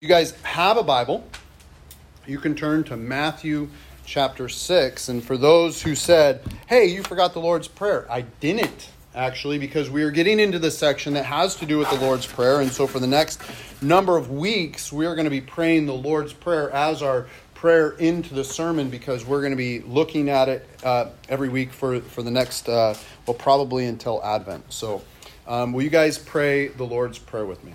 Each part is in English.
you guys have a Bible, you can turn to Matthew chapter 6. And for those who said, hey, you forgot the Lord's Prayer, I didn't actually, because we are getting into the section that has to do with the Lord's Prayer. And so for the next number of weeks, we are going to be praying the Lord's Prayer as our prayer into the sermon because we're going to be looking at it uh, every week for, for the next, uh, well, probably until Advent. So um, will you guys pray the Lord's Prayer with me?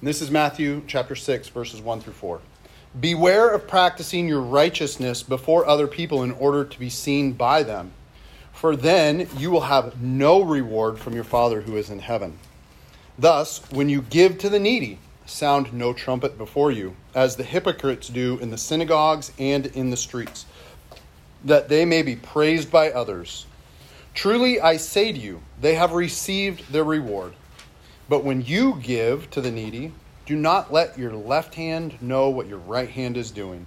And this is Matthew chapter 6, verses 1 through 4. Beware of practicing your righteousness before other people in order to be seen by them, for then you will have no reward from your Father who is in heaven. Thus, when you give to the needy, sound no trumpet before you, as the hypocrites do in the synagogues and in the streets, that they may be praised by others. Truly I say to you, they have received their reward. But when you give to the needy, do not let your left hand know what your right hand is doing,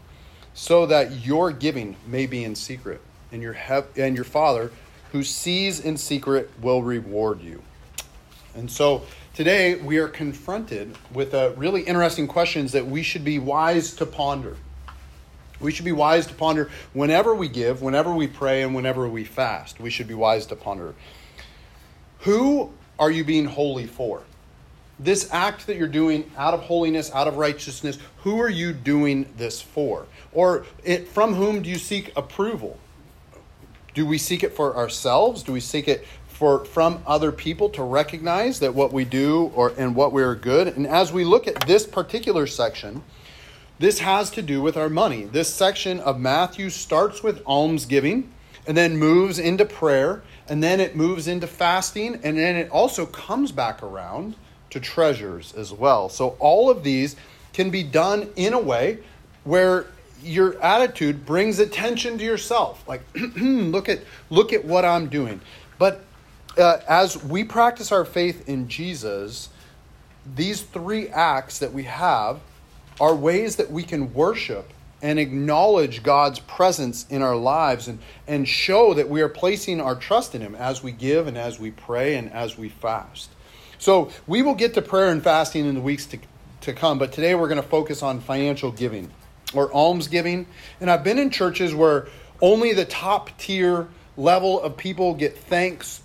so that your giving may be in secret, and your he- and your Father, who sees in secret, will reward you. And so today we are confronted with a really interesting questions that we should be wise to ponder. We should be wise to ponder whenever we give, whenever we pray, and whenever we fast. We should be wise to ponder. Who are you being holy for? This act that you're doing out of holiness, out of righteousness, who are you doing this for? Or it, from whom do you seek approval? Do we seek it for ourselves? Do we seek it for from other people to recognize that what we do or and what we are good? And as we look at this particular section, this has to do with our money. This section of Matthew starts with almsgiving and then moves into prayer and then it moves into fasting and then it also comes back around to treasures as well. So all of these can be done in a way where your attitude brings attention to yourself. Like, look at look at what I'm doing. But uh, as we practice our faith in Jesus, these three acts that we have are ways that we can worship and acknowledge God's presence in our lives and, and show that we are placing our trust in Him as we give and as we pray and as we fast. So we will get to prayer and fasting in the weeks to, to come, but today we're going to focus on financial giving or almsgiving. And I've been in churches where only the top tier level of people get thanks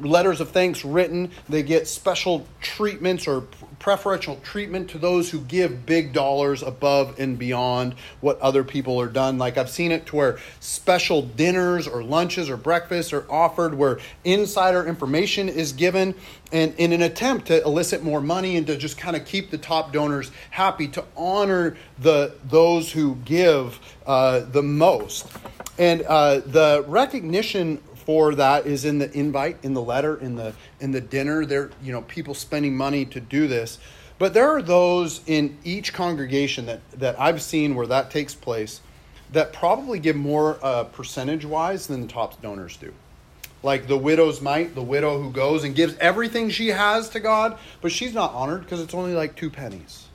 letters of thanks written. They get special treatments or preferential treatment to those who give big dollars above and beyond what other people are done. Like I've seen it to where special dinners or lunches or breakfasts are offered where insider information is given and in an attempt to elicit more money and to just kind of keep the top donors happy to honor the those who give uh, the most and uh, the recognition for that is in the invite, in the letter, in the in the dinner. There, you know, people spending money to do this. But there are those in each congregation that that I've seen where that takes place that probably give more uh, percentage wise than the top donors do. Like the widow's mite, the widow who goes and gives everything she has to God, but she's not honored because it's only like two pennies.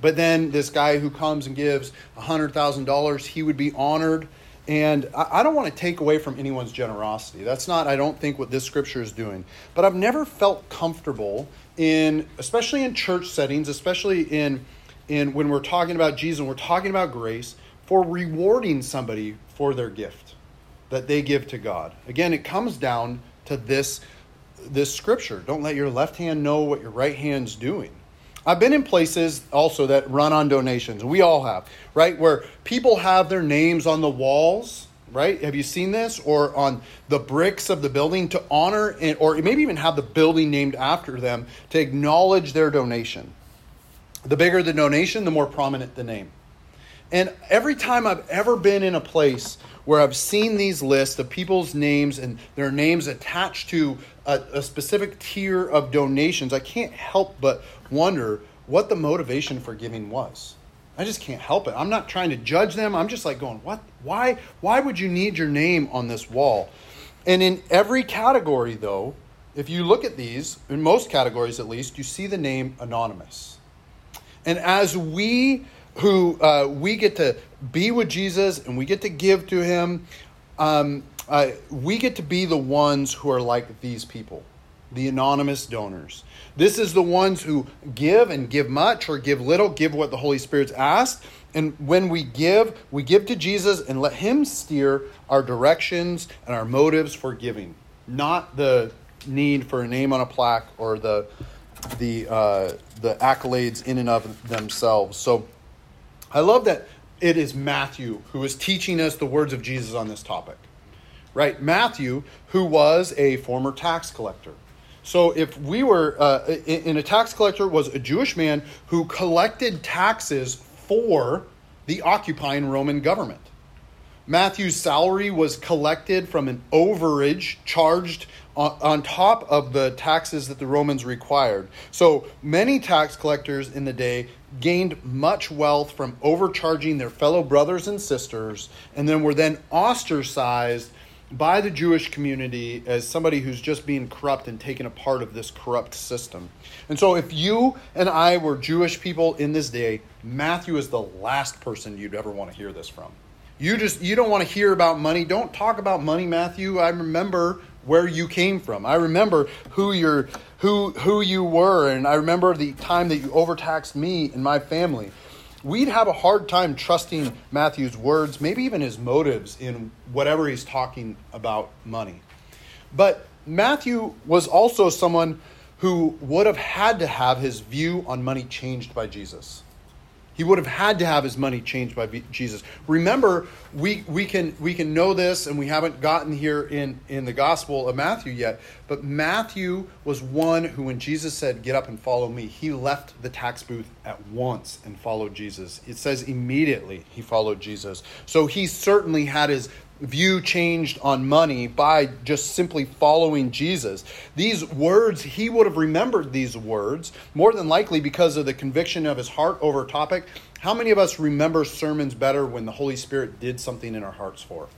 But then this guy who comes and gives $100,000, he would be honored and I don't want to take away from anyone's generosity. That's not, I don't think, what this scripture is doing. But I've never felt comfortable in, especially in church settings, especially in, in when we're talking about Jesus and we're talking about grace, for rewarding somebody for their gift that they give to God. Again, it comes down to this, this scripture. Don't let your left hand know what your right hand's doing. I've been in places also that run on donations. We all have, right? Where people have their names on the walls, right? Have you seen this? Or on the bricks of the building to honor, and, or maybe even have the building named after them to acknowledge their donation. The bigger the donation, the more prominent the name. And every time I've ever been in a place where I've seen these lists of people's names and their names attached to a, a specific tier of donations, I can't help but wonder what the motivation for giving was. I just can't help it. I'm not trying to judge them. I'm just like going, what? Why? Why would you need your name on this wall? And in every category, though, if you look at these, in most categories at least, you see the name anonymous. And as we who uh, we get to be with Jesus and we get to give to Him, um, uh, we get to be the ones who are like these people, the anonymous donors. This is the ones who give and give much or give little, give what the Holy Spirit's asked. And when we give, we give to Jesus and let Him steer our directions and our motives for giving, not the need for a name on a plaque or the the uh, the accolades in and of themselves. So I love that it is Matthew who is teaching us the words of Jesus on this topic. Right? Matthew, who was a former tax collector. So if we were uh, in a tax collector was a Jewish man who collected taxes for the occupying Roman government. Matthew's salary was collected from an overage charged on, on, top of the taxes that the Romans required. So many tax collectors in the day gained much wealth from overcharging their fellow brothers and sisters, and then were then ostracized by the Jewish community as somebody who's just being corrupt and taken a part of this corrupt system. And so, if you and I were Jewish people in this day, Matthew is the last person you'd ever want to hear this from. You just you don't want to hear about money. Don't talk about money, Matthew. I remember where you came from. I remember who you're who who you were, and I remember the time that you overtaxed me and my family we'd have a hard time trusting Matthew's words, maybe even his motives in whatever he's talking about money. But Matthew was also someone who would have had to have his view on money changed by Jesus. He would have had to have his money changed by Jesus. Remember, we, we, can, we can know this, and we haven't gotten here in, in the Gospel of Matthew yet, but Matthew was one who, when Jesus said, Get up and follow me, he left the tax booth at once and followed Jesus. It says immediately he followed Jesus. So he certainly had his view changed on money by just simply following Jesus. These words, he would have remembered these words more than likely because of the conviction of his heart over a topic. How many of us remember sermons better when the Holy Spirit did something in our hearts for?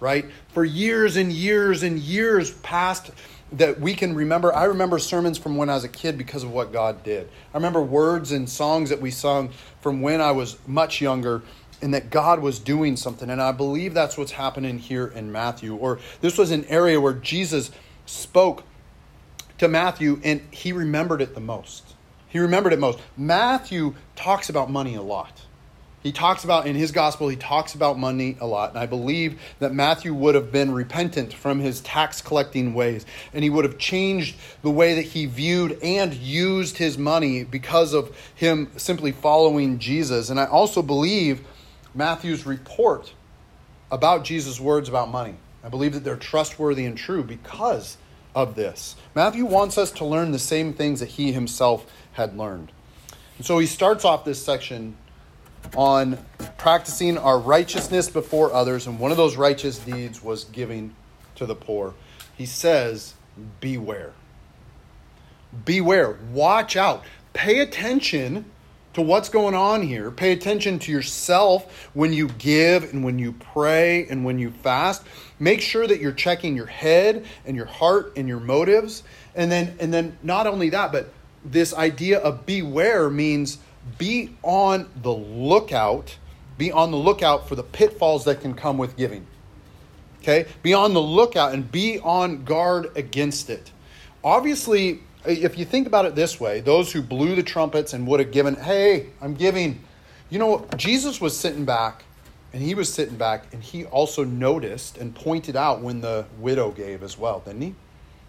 Right? For years and years and years past that we can remember. I remember sermons from when I was a kid because of what God did. I remember words and songs that we sung from when I was much younger and that God was doing something. And I believe that's what's happening here in Matthew. Or this was an area where Jesus spoke to Matthew and he remembered it the most. He remembered it most. Matthew talks about money a lot. He talks about, in his gospel, he talks about money a lot. And I believe that Matthew would have been repentant from his tax collecting ways. And he would have changed the way that he viewed and used his money because of him simply following Jesus. And I also believe Matthew's report about Jesus' words about money. I believe that they're trustworthy and true because of this. Matthew wants us to learn the same things that he himself had learned. And so he starts off this section on practicing our righteousness before others, and one of those righteous deeds was giving to the poor. He says, Beware. Beware. Watch out. Pay attention to what's going on here. Pay attention to yourself when you give and when you pray and when you fast. Make sure that you're checking your head and your heart and your motives. And then and then not only that, but this idea of beware means be on the lookout, be on the lookout for the pitfalls that can come with giving. Okay? Be on the lookout and be on guard against it. Obviously, if you think about it this way, those who blew the trumpets and would have given, hey, I'm giving, you know, Jesus was sitting back and he was sitting back and he also noticed and pointed out when the widow gave as well, didn't he?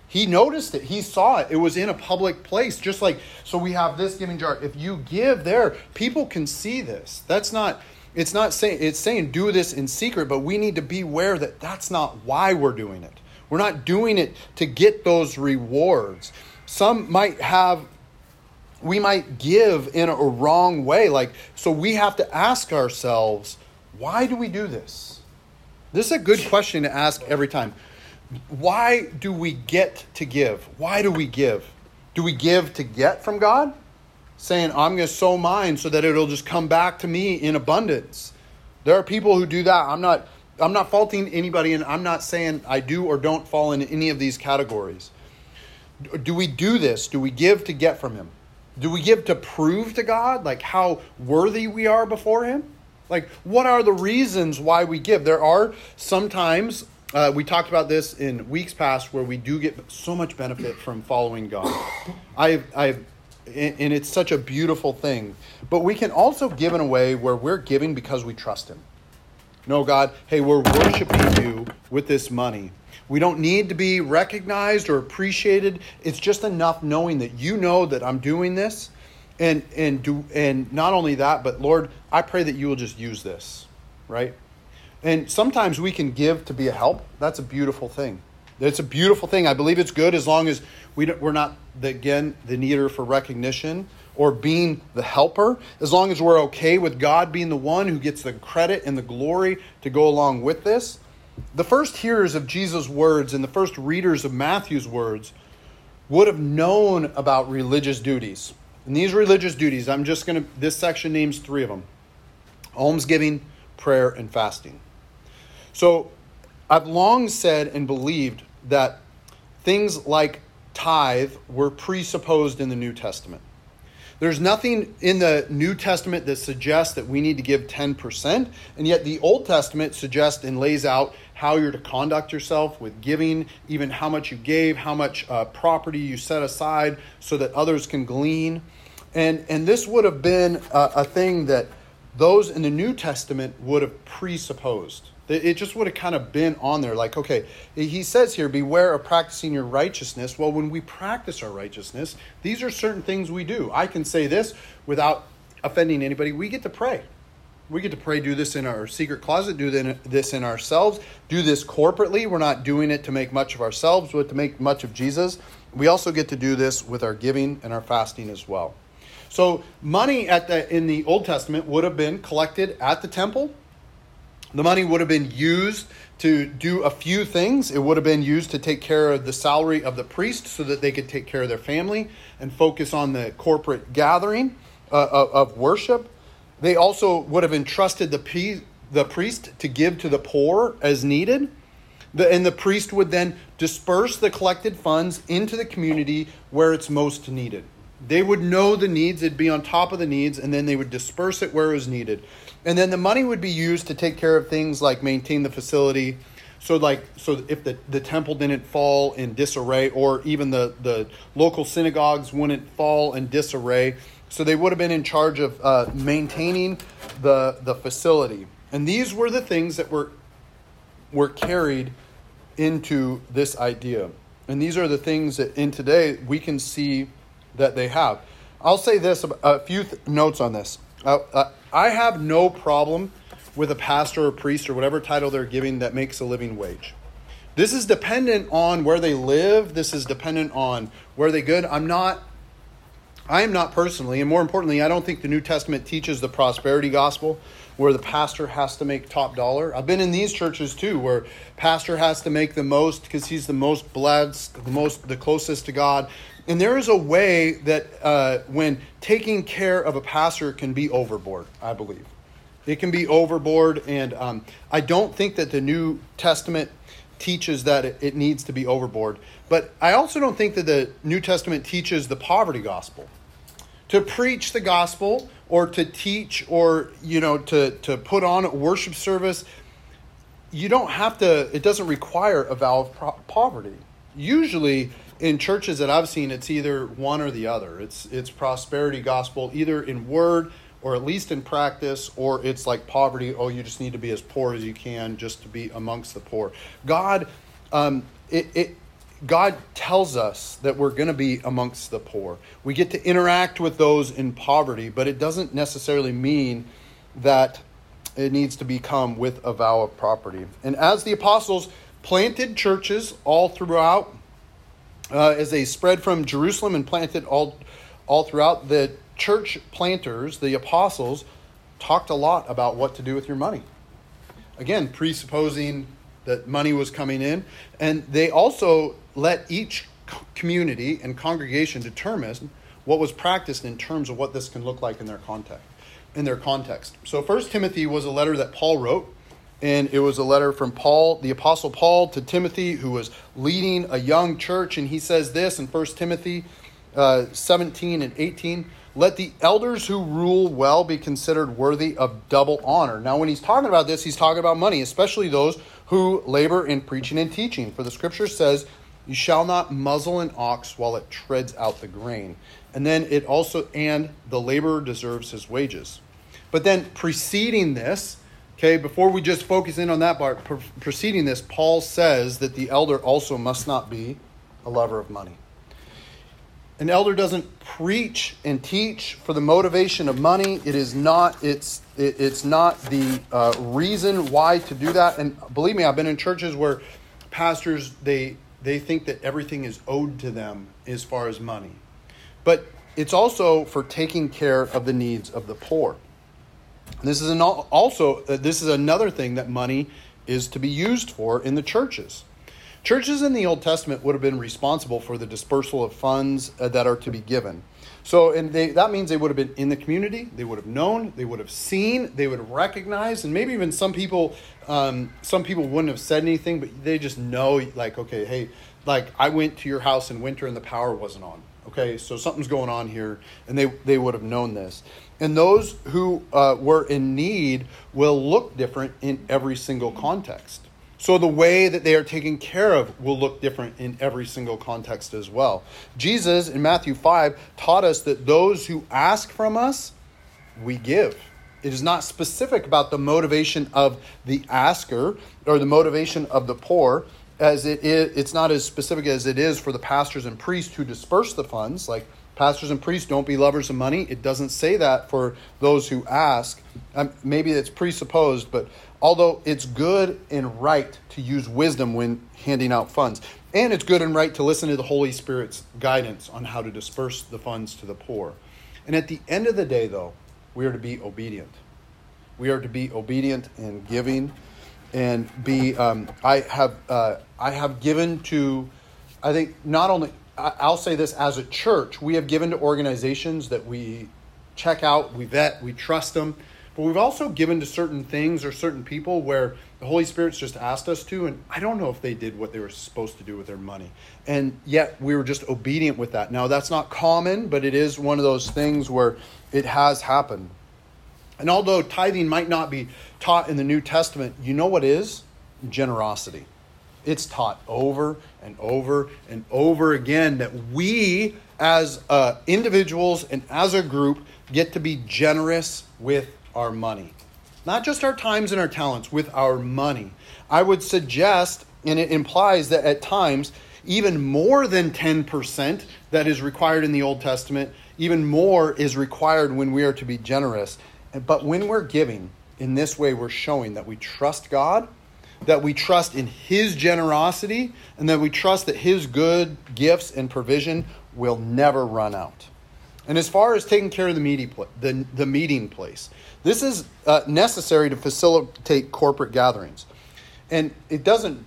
He noticed it. He saw it. It was in a public place. Just like, so we have this giving jar. If you give there, people can see this. That's not, it's not saying, it's saying do this in secret, but we need to be aware that that's not why we're doing it. We're not doing it to get those rewards. Some might have we might give in a wrong way. Like, so we have to ask ourselves, why do we do this? This is a good question to ask every time. Why do we get to give? Why do we give? Do we give to get from God? saying, I'm going to sow mine so that it'll just come back to me in abundance. There are people who do that. I'm not, I'm not faulting anybody, and I'm not saying I do or don't fall in any of these categories. Do we do this? Do we give to get from Him? Do we give to prove to God, like how worthy we are before Him? Like, what are the reasons why we give? There are sometimes, uh, we talked about this in weeks past, where we do get so much benefit from following God. I've, I've, and it's such a beautiful thing. But we can also give in a way where we're giving because we trust Him. No, God, hey, we're worshiping you with this money. We don't need to be recognized or appreciated. It's just enough knowing that you know that I'm doing this. And and do and not only that, but Lord, I pray that you will just use this, right? And sometimes we can give to be a help. That's a beautiful thing. It's a beautiful thing. I believe it's good as long as we we're not the, again the needer for recognition or being the helper. As long as we're okay with God being the one who gets the credit and the glory to go along with this. The first hearers of Jesus' words and the first readers of Matthew's words would have known about religious duties. And these religious duties, I'm just going to, this section names three of them almsgiving, prayer, and fasting. So I've long said and believed that things like tithe were presupposed in the New Testament. There's nothing in the New Testament that suggests that we need to give 10%, and yet the Old Testament suggests and lays out how you're to conduct yourself with giving, even how much you gave, how much uh, property you set aside so that others can glean. And, and this would have been a, a thing that those in the New Testament would have presupposed. It just would have kind of been on there. Like, okay, he says here, beware of practicing your righteousness. Well, when we practice our righteousness, these are certain things we do. I can say this without offending anybody. We get to pray. We get to pray, do this in our secret closet, do this in ourselves, do this corporately. We're not doing it to make much of ourselves, but to make much of Jesus. We also get to do this with our giving and our fasting as well. So, money at the, in the Old Testament would have been collected at the temple the money would have been used to do a few things. It would have been used to take care of the salary of the priest so that they could take care of their family and focus on the corporate gathering uh, of worship. They also would have entrusted the, priest to give to the poor as needed. And the priest would then disperse the collected funds into the community where it's most needed. They would know the needs, it'd be on top of the needs, and then they would disperse it where it was needed. And then the money would be used to take care of things like maintain the facility. So like so if the, the temple didn't fall in disarray or even the, the local synagogues wouldn't fall in disarray. So they would have been in charge of uh, maintaining the the facility. And these were the things that were were carried into this idea. And these are the things that in today we can see that they have. I'll say this a few th- notes on this. Uh, uh, I have no problem with a pastor or priest or whatever title they're giving that makes a living wage. This is dependent on where they live. This is dependent on where they good. I'm not I am not personally, and more importantly, I don't think the New Testament teaches the prosperity gospel where the pastor has to make top dollar. I've been in these churches too where pastor has to make the most because he's the most blessed, the most the closest to God. And there is a way that uh, when taking care of a pastor can be overboard, I believe. It can be overboard, and um, I don't think that the New Testament teaches that it, it needs to be overboard. But I also don't think that the New Testament teaches the poverty gospel. To preach the gospel or to teach or you know to, to put on a worship service, you don't have to, it doesn't require a vow of poverty. Usually, in churches that I've seen, it's either one or the other. It's it's prosperity gospel, either in word or at least in practice, or it's like poverty. Oh, you just need to be as poor as you can just to be amongst the poor. God, um, it, it God tells us that we're going to be amongst the poor. We get to interact with those in poverty, but it doesn't necessarily mean that it needs to become with a vow of property. And as the apostles planted churches all throughout uh, as they spread from Jerusalem and planted all, all throughout, the church planters, the apostles, talked a lot about what to do with your money. Again, presupposing that money was coming in. And they also let each community and congregation determine what was practiced in terms of what this can look like in their context. In their context. So First Timothy was a letter that Paul wrote, and it was a letter from Paul, the apostle Paul, to Timothy, who was leading a young church, and he says this in First Timothy uh, 17 and 18. Let the elders who rule well be considered worthy of double honor. Now, when he's talking about this, he's talking about money, especially those who labor in preaching and teaching. For the scripture says, You shall not muzzle an ox while it treads out the grain. And then it also, and the laborer deserves his wages. But then preceding this, okay, before we just focus in on that part, preceding this, Paul says that the elder also must not be a lover of money. An elder doesn't preach and teach for the motivation of money. It is not. It's it, it's not the uh, reason why to do that. And believe me, I've been in churches where pastors they they think that everything is owed to them as far as money, but it's also for taking care of the needs of the poor. This is an, also uh, this is another thing that money is to be used for in the churches. Churches in the Old Testament would have been responsible for the dispersal of funds uh, that are to be given. So, and they, that means they would have been in the community, they would have known, they would have seen, they would have recognized, and maybe even some people, um, some people wouldn't have said anything, but they just know, like, okay, hey, like I went to your house in winter and the power wasn't on. Okay, so something's going on here, and they they would have known this. And those who uh, were in need will look different in every single context. So the way that they are taken care of will look different in every single context as well. Jesus in Matthew 5 taught us that those who ask from us, we give. It is not specific about the motivation of the asker or the motivation of the poor as it is it's not as specific as it is for the pastors and priests who disperse the funds like pastors and priests don't be lovers of money it doesn't say that for those who ask um, maybe it's presupposed but although it's good and right to use wisdom when handing out funds. And it's good and right to listen to the Holy Spirit's guidance on how to disperse the funds to the poor. And at the end of the day, though, we are to be obedient. We are to be obedient in giving and be. Um, I have uh, I have given to. I think not only I'll say this as a church, we have given to organizations that we check out, we vet, we trust them, but we've also given to certain things or certain people where the Holy Spirit's just asked us to, and I don't know if they did what they were supposed to do with their money. And yet we were just obedient with that. Now, that's not common, but it is one of those things where it has happened. And although tithing might not be taught in the New Testament, you know what is? Generosity. It's taught over and over and over again that we, as uh, individuals and as a group, get to be generous with our money. Not just our times and our talents, with our money. I would suggest, and it implies that at times, even more than 10% that is required in the Old Testament, even more is required when we are to be generous. But when we're giving, in this way, we're showing that we trust God, that we trust in His generosity, and that we trust that His good gifts and provision will never run out. And as far as taking care of the, meeting, the, the meeting place, this is uh, necessary to facilitate corporate gatherings. And it doesn't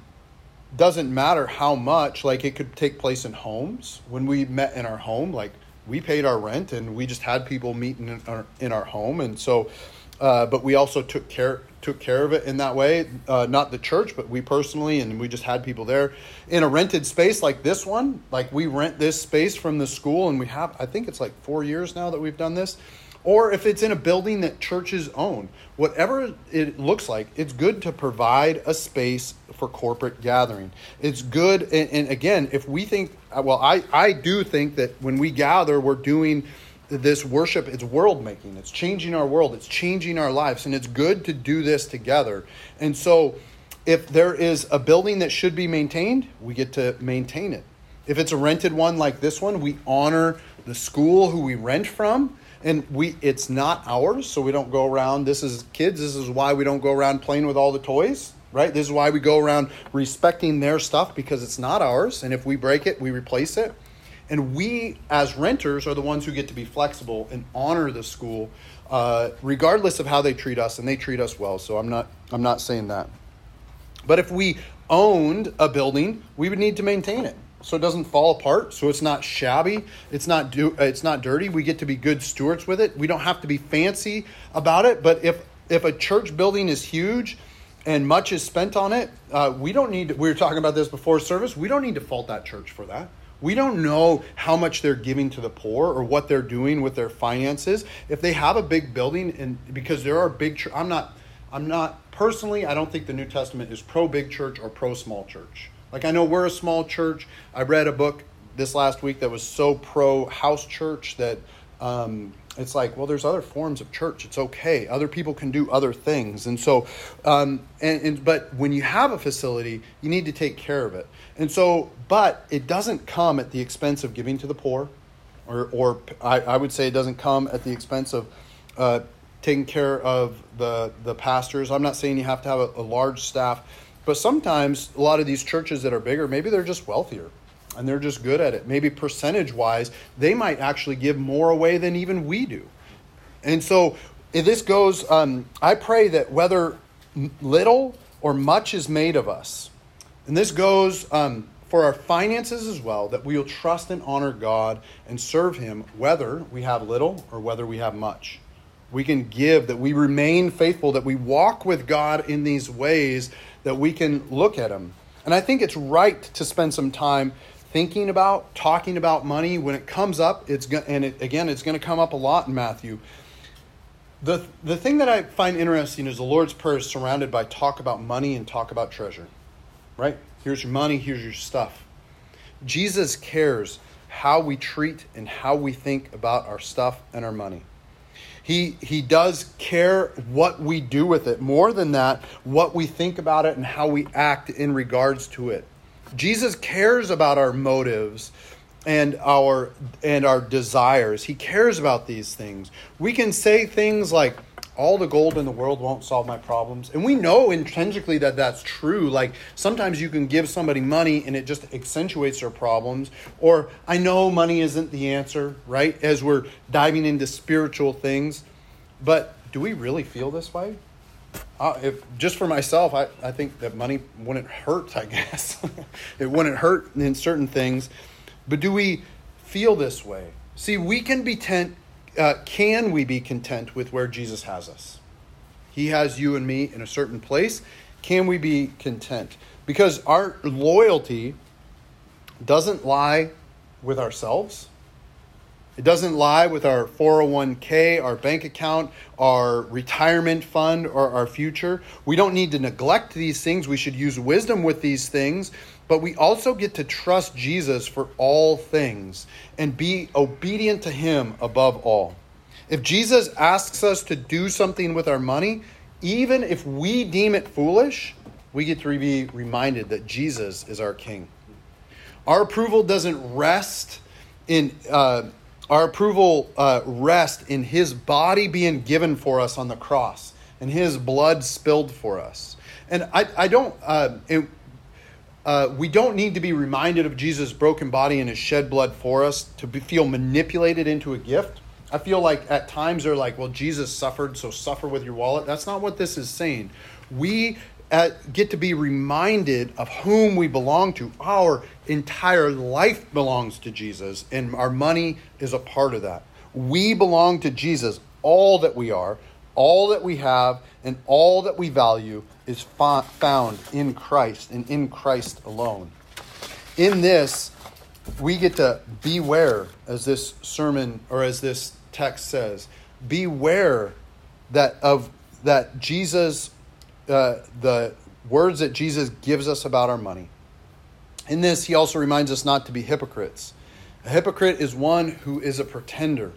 doesn't matter how much like it could take place in homes when we met in our home like we paid our rent and we just had people meeting in our, in our home. And so uh, but we also took care took care of it in that way. Uh, not the church but we personally and we just had people there. In a rented space like this one like we rent this space from the school and we have i think it's like four years now that we've done this. Or if it's in a building that churches own, whatever it looks like, it's good to provide a space for corporate gathering. It's good, and, and again, if we think, well, I, I do think that when we gather, we're doing this worship, it's world making, it's changing our world, it's changing our lives, and it's good to do this together. And so, if there is a building that should be maintained, we get to maintain it. If it's a rented one like this one, we honor the school who we rent from. And we it's not ours so we don't go around. This is kids. This is why we don't go around playing with all the toys right this is why we go around respecting their stuff because it's not ours and if we break it we replace it and we as renters are the ones who get to be flexible and honor the school uh, regardless of how they treat us and they treat us well so i'm not i'm not saying that but if we owned a building we would need to maintain it so it doesn't fall apart, so it's not shabby, it's not do, it's not dirty. We get to be good stewards with it. We don't have to be fancy about it, but if if a church building is huge and much is spent on it, uh, we don't need. To, we were talking about this before service. We don't need to fault that church for that. We don't know how much they're giving to the poor or what they're doing with their finances. If they have a big building, and because there are big, I'm not, I'm not personally. I don't think the New Testament is pro big church or pro small church. Like I know we're a small church. I read a book this last week that was so pro house church that um, it's like, well, there's other forms of church. It's okay. Other people can do other things. And so, um, and, and, but when you have a facility, you need to take care of it. And so, but it doesn't come at the expense of giving to the poor, or, or I, I would say it doesn't come at the expense of uh, taking care of the, the pastors. I'm not saying you have to have a, a large staff, but sometimes a lot of these churches that are bigger, maybe they're just wealthier and they're just good at it. Maybe percentage wise, they might actually give more away than even we do. And so this goes, um, I pray that whether little or much is made of us, and this goes um, for our finances as well, that we will trust and honor God and serve Him whether we have little or whether we have much. We can give, that we remain faithful, that we walk with God in these ways, that we can look at Him. And I think it's right to spend some time thinking about, talking about money, when it comes up, it's go- and it, again, it's going to come up a lot in Matthew. The, the thing that I find interesting is the Lord's Prayer is surrounded by talk about money and talk about treasure. Right? Here's your money, here's your stuff. Jesus cares how we treat and how we think about our stuff and our money. He, he does care what we do with it. More than that, what we think about it and how we act in regards to it. Jesus cares about our motives and our and our desires. He cares about these things. We can say things like all the gold in the world won't solve my problems. And we know intrinsically that that's true. Like sometimes you can give somebody money and it just accentuates their problems. Or I know money isn't the answer, right? As we're diving into spiritual things. But do we really feel this way? If just for myself, I, I think that money wouldn't hurt. I guess it wouldn't hurt in certain things, but do we feel this way? See, we can be tent. Uh, can we be content with where Jesus has us? He has you and me in a certain place. Can we be content? Because our loyalty doesn't lie with ourselves it doesn't lie with our 401k, our bank account, our retirement fund, or our future. We don't need to neglect these things. We should use wisdom with these things, but we also get to trust Jesus for all things and be obedient to Him above all. If Jesus asks us to do something with our money, even if we deem it foolish, we get to be reminded that Jesus is our King. Our approval doesn't rest in. Uh, our approval uh, rests in his body being given for us on the cross and his blood spilled for us. And I, I don't, uh, it, uh, we don't need to be reminded of Jesus' broken body and his shed blood for us to be, feel manipulated into a gift. I feel like at times they're like, well, Jesus suffered, so suffer with your wallet. That's not what this is saying. We at, get to be reminded of whom we belong to. Our entire life belongs to Jesus, and our money is a part of that. We belong to Jesus. All that we are, all that we have, and all that we value is found in Christ and in Christ alone. In this, we get to beware, as this sermon or as this text says, beware that of that Jesus uh, the words that Jesus gives us about our money. In this, he also reminds us not to be hypocrites. A hypocrite is one who is a pretender.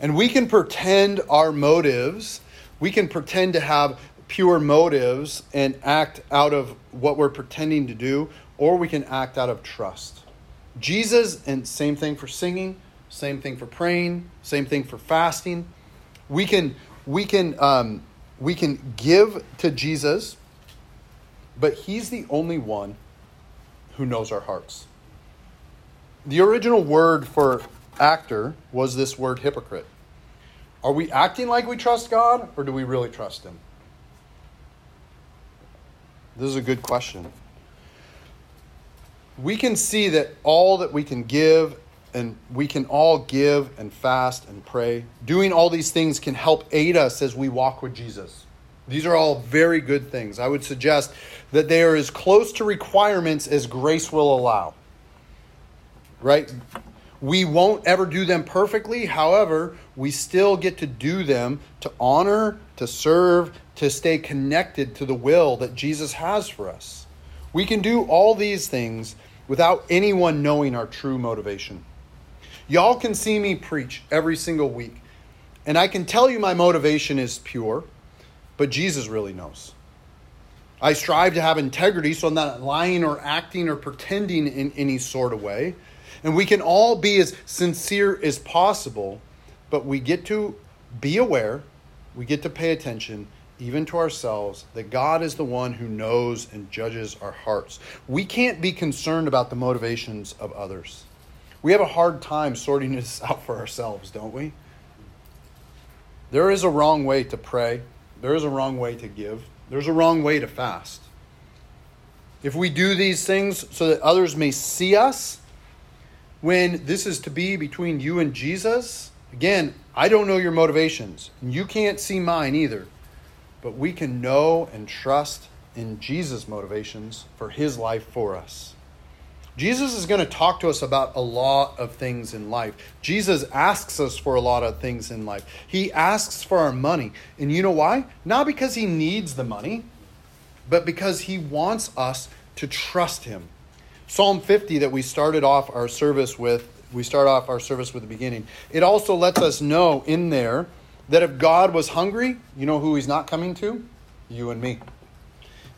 And we can pretend our motives, we can pretend to have pure motives and act out of what we're pretending to do, or we can act out of trust. Jesus, and same thing for singing, same thing for praying, same thing for fasting. We can we can um, we can give to Jesus, but He's the only one who knows our hearts. The original word for actor was this word hypocrite. Are we acting like we trust God, or do we really trust Him? This is a good question. we can see that all that we can give and we can all give and fast and pray. Doing all these things can help aid us as we walk with Jesus. These are all very good things. I would suggest that they are as close to requirements as grace will allow. Right? We won't ever do them perfectly. However, we still get to do them to honor, to serve, to stay connected to the will that Jesus has for us. We can do all these things without anyone knowing our true motivation. Y'all can see me preach every single week, and I can tell you my motivation is pure, but Jesus really knows. I strive to have integrity, so I'm not lying or acting or pretending in any sort of way. And we can all be as sincere as possible, but we get to be aware, we get to pay attention, even to ourselves, that God is the one who knows and judges our hearts. We can't be concerned about the motivations of others. We have a hard time sorting this out for ourselves, don't we? There is a wrong way to pray, there is a wrong way to give, there's a wrong way to fast. If we do these things so that others may see us, when this is to be between you and Jesus, again, I don't know your motivations, and you can't see mine either but we can know and trust in Jesus' motivations for his life for us. Jesus is going to talk to us about a lot of things in life. Jesus asks us for a lot of things in life. He asks for our money. And you know why? Not because he needs the money, but because he wants us to trust him. Psalm 50 that we started off our service with, we start off our service with the beginning. It also lets us know in there that if God was hungry, you know who he's not coming to? You and me.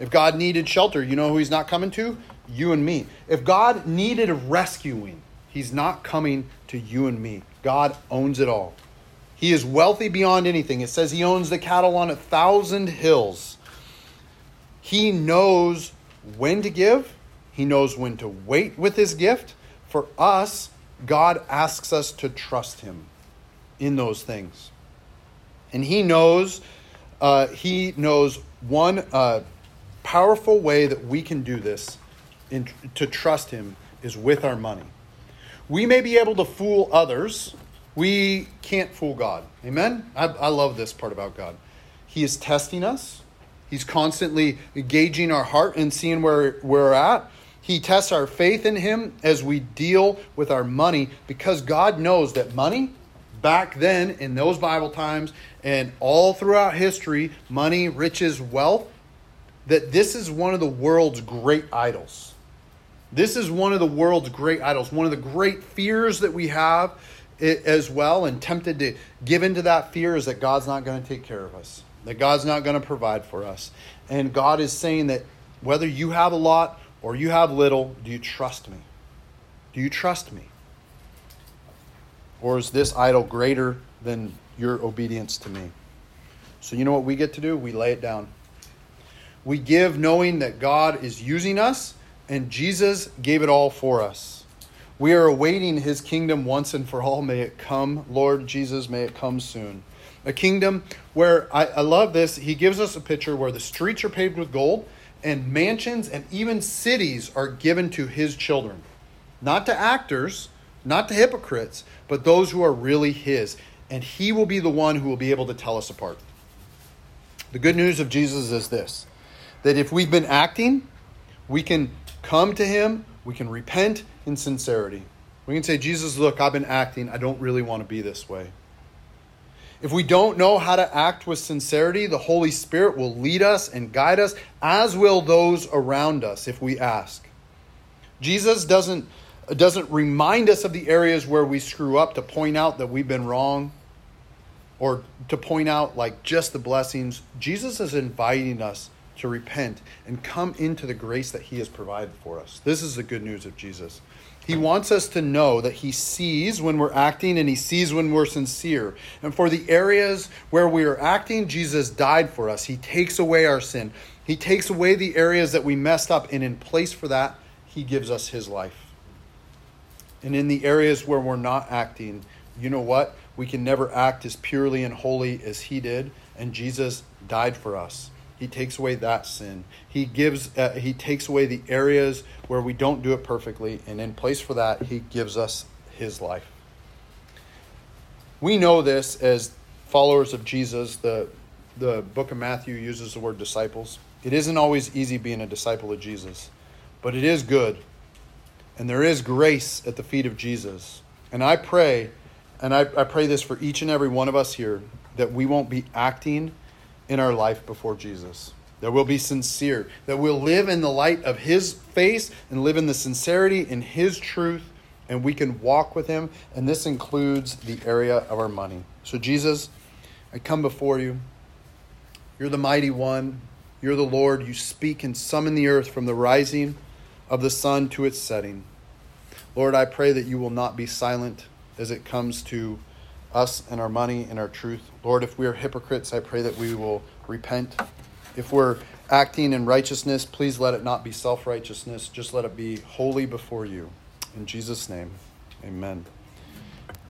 If God needed shelter, you know who he's not coming to? You and me. If God needed rescuing, he's not coming to you and me. God owns it all. He is wealthy beyond anything. It says he owns the cattle on a thousand hills. He knows when to give, he knows when to wait with his gift. For us, God asks us to trust him in those things. And he knows, uh, he knows one uh, powerful way that we can do this in, to trust him is with our money. We may be able to fool others. We can't fool God. Amen? I, I love this part about God. He is testing us. He's constantly gauging our heart and seeing where we're at. He tests our faith in Him as we deal with our money because God knows that money back then in those Bible times and all throughout history, money, riches, wealth, that this is one of the world's great idols. This is one of the world's great idols, one of the great fears that we have as well, and tempted to give into that fear is that God's not going to take care of us, that God's not going to provide for us. And God is saying that whether you have a lot or you have little, do you trust me? Do you trust me? Or is this idol greater than your obedience to me? So, you know what we get to do? We lay it down. We give knowing that God is using us and Jesus gave it all for us. We are awaiting his kingdom once and for all. May it come, Lord Jesus, may it come soon. A kingdom where I, I love this. He gives us a picture where the streets are paved with gold and mansions and even cities are given to his children. Not to actors, not to hypocrites, but those who are really His. And He will be the one who will be able to tell us apart. The good news of Jesus is this that if we've been acting, we can come to Him, we can repent in sincerity. We can say, Jesus, look, I've been acting. I don't really want to be this way. If we don't know how to act with sincerity, the Holy Spirit will lead us and guide us, as will those around us if we ask. Jesus doesn't doesn't remind us of the areas where we screw up to point out that we've been wrong or to point out like just the blessings. Jesus is inviting us to repent and come into the grace that he has provided for us. This is the good news of Jesus. He wants us to know that he sees when we're acting and he sees when we're sincere. And for the areas where we are acting, Jesus died for us. He takes away our sin. He takes away the areas that we messed up and in place for that, he gives us his life. And in the areas where we're not acting, you know what? We can never act as purely and holy as He did, and Jesus died for us. He takes away that sin. He gives uh, he takes away the areas where we don't do it perfectly and in place for that he gives us his life. We know this as followers of Jesus. The the book of Matthew uses the word disciples. It isn't always easy being a disciple of Jesus, but it is good. And there is grace at the feet of Jesus. And I pray, and I, I pray this for each and every one of us here, that we won't be acting in our life before Jesus. That we'll be sincere. That we'll live in the light of His face and live in the sincerity in His truth, and we can walk with Him. And this includes the area of our money. So, Jesus, I come before you. You're the mighty one. You're the Lord. You speak and summon the earth from the rising of the sun to its setting. Lord, I pray that you will not be silent as it comes to us and our money and our truth. Lord, if we are hypocrites, I pray that we will repent. If we're acting in righteousness, please let it not be self righteousness. Just let it be holy before you. In Jesus' name, amen.